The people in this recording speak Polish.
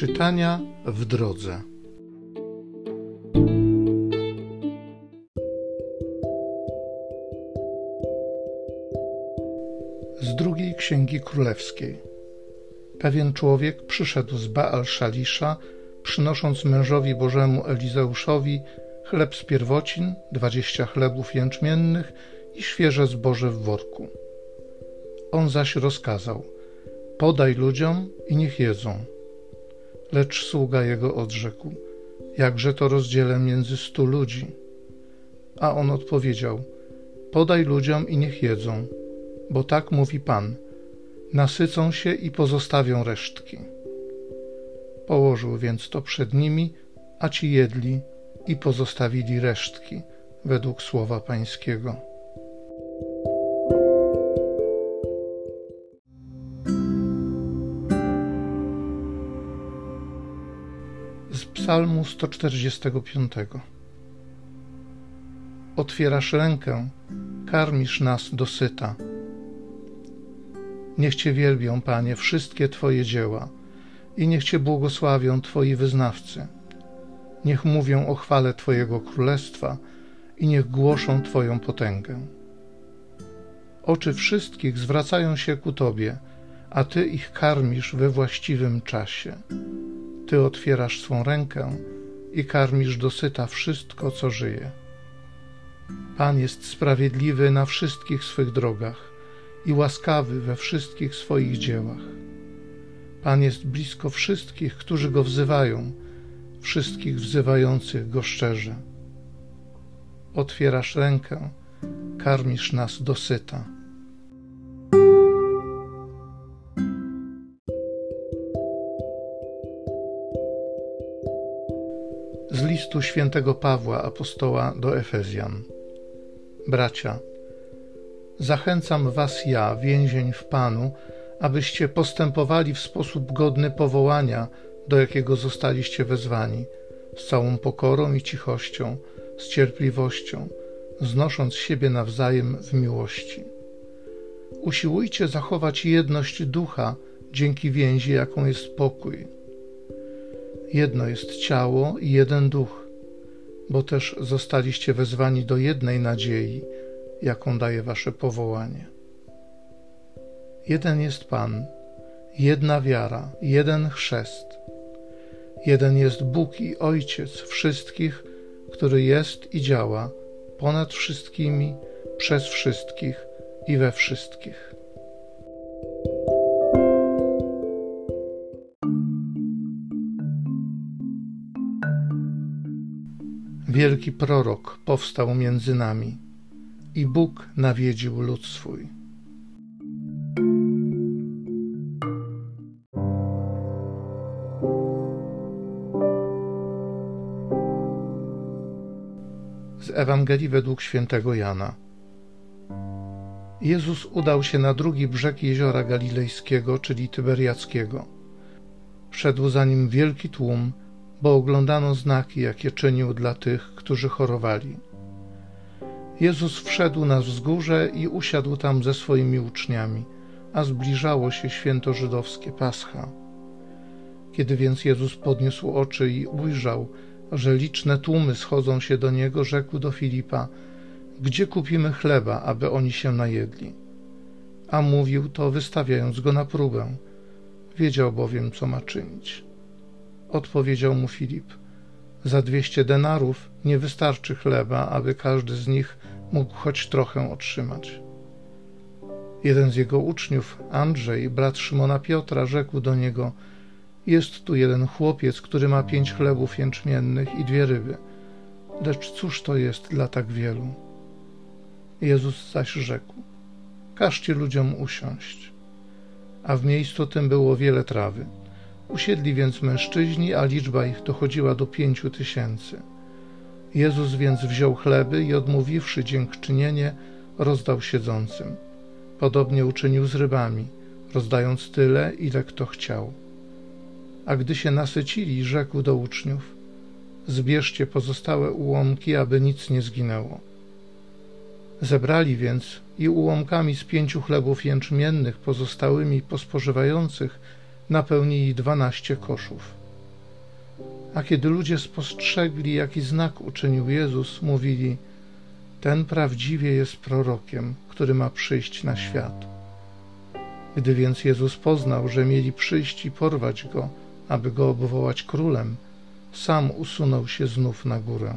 Czytania w drodze. Z drugiej księgi królewskiej. Pewien człowiek przyszedł z Baal Szalisza, przynosząc mężowi Bożemu Elizeuszowi chleb z pierwocin, dwadzieścia chlebów jęczmiennych i świeże zboże w worku. On zaś rozkazał: Podaj ludziom i niech jedzą. Lecz sługa jego odrzekł: Jakże to rozdzielę między stu ludzi? A on odpowiedział: Podaj ludziom i niech jedzą, bo tak mówi Pan: nasycą się i pozostawią resztki. Położył więc to przed nimi, a ci jedli i pozostawili resztki, według słowa Pańskiego. Z Psalmu 145 Otwierasz rękę, karmisz nas dosyta. Niech Cię wielbią, Panie, wszystkie Twoje dzieła i niech Cię błogosławią Twoi wyznawcy. Niech mówią o chwale Twojego królestwa i niech głoszą Twoją potęgę. Oczy wszystkich zwracają się ku Tobie, a Ty ich karmisz we właściwym czasie. Ty otwierasz swą rękę i karmisz dosyta wszystko, co żyje. Pan jest sprawiedliwy na wszystkich swych drogach i łaskawy we wszystkich swoich dziełach. Pan jest blisko wszystkich, którzy go wzywają, wszystkich wzywających go szczerze. Otwierasz rękę, karmisz nas dosyta. Z listu świętego Pawła apostoła do Efezjan. Bracia, zachęcam was ja, więzień w Panu, abyście postępowali w sposób godny powołania, do jakiego zostaliście wezwani, z całą pokorą i cichością, z cierpliwością, znosząc siebie nawzajem w miłości. Usiłujcie zachować jedność ducha dzięki więzi, jaką jest pokój. Jedno jest ciało i jeden duch, bo też zostaliście wezwani do jednej nadziei, jaką daje wasze powołanie. Jeden jest Pan, jedna wiara, jeden chrzest. Jeden jest Bóg i Ojciec wszystkich, który jest i działa ponad wszystkimi, przez wszystkich i we wszystkich. Wielki prorok powstał między nami i Bóg nawiedził lud swój. Z Ewangelii według świętego Jana. Jezus udał się na drugi brzeg jeziora galilejskiego, czyli Tyberiackiego. Szedł za nim wielki tłum, bo oglądano znaki, jakie czynił dla tych, którzy chorowali. Jezus wszedł na wzgórze i usiadł tam ze swoimi uczniami, a zbliżało się święto żydowskie Pascha. Kiedy więc Jezus podniósł oczy i ujrzał, że liczne tłumy schodzą się do niego, rzekł do Filipa: Gdzie kupimy chleba, aby oni się najedli? A mówił to, wystawiając go na próbę. Wiedział bowiem, co ma czynić. Odpowiedział mu Filip: Za dwieście denarów nie wystarczy chleba, aby każdy z nich mógł choć trochę otrzymać. Jeden z jego uczniów, Andrzej, brat Szymona Piotra, rzekł do niego: Jest tu jeden chłopiec, który ma pięć chlebów jęczmiennych i dwie ryby. Lecz cóż to jest dla tak wielu? Jezus zaś rzekł: Każcie ludziom usiąść. A w miejscu tym było wiele trawy. Usiedli więc mężczyźni, a liczba ich dochodziła do pięciu tysięcy. Jezus więc wziął chleby i odmówiwszy dziękczynienie, rozdał siedzącym. Podobnie uczynił z rybami, rozdając tyle, ile kto chciał. A gdy się nasycili, rzekł do uczniów: Zbierzcie pozostałe ułomki, aby nic nie zginęło. Zebrali więc i ułomkami z pięciu chlebów jęczmiennych pozostałymi po spożywających napełnili dwanaście koszów. A kiedy ludzie spostrzegli, jaki znak uczynił Jezus, mówili: Ten prawdziwie jest prorokiem, który ma przyjść na świat. Gdy więc Jezus poznał, że mieli przyjść i porwać go, aby go obwołać królem, sam usunął się znów na górę.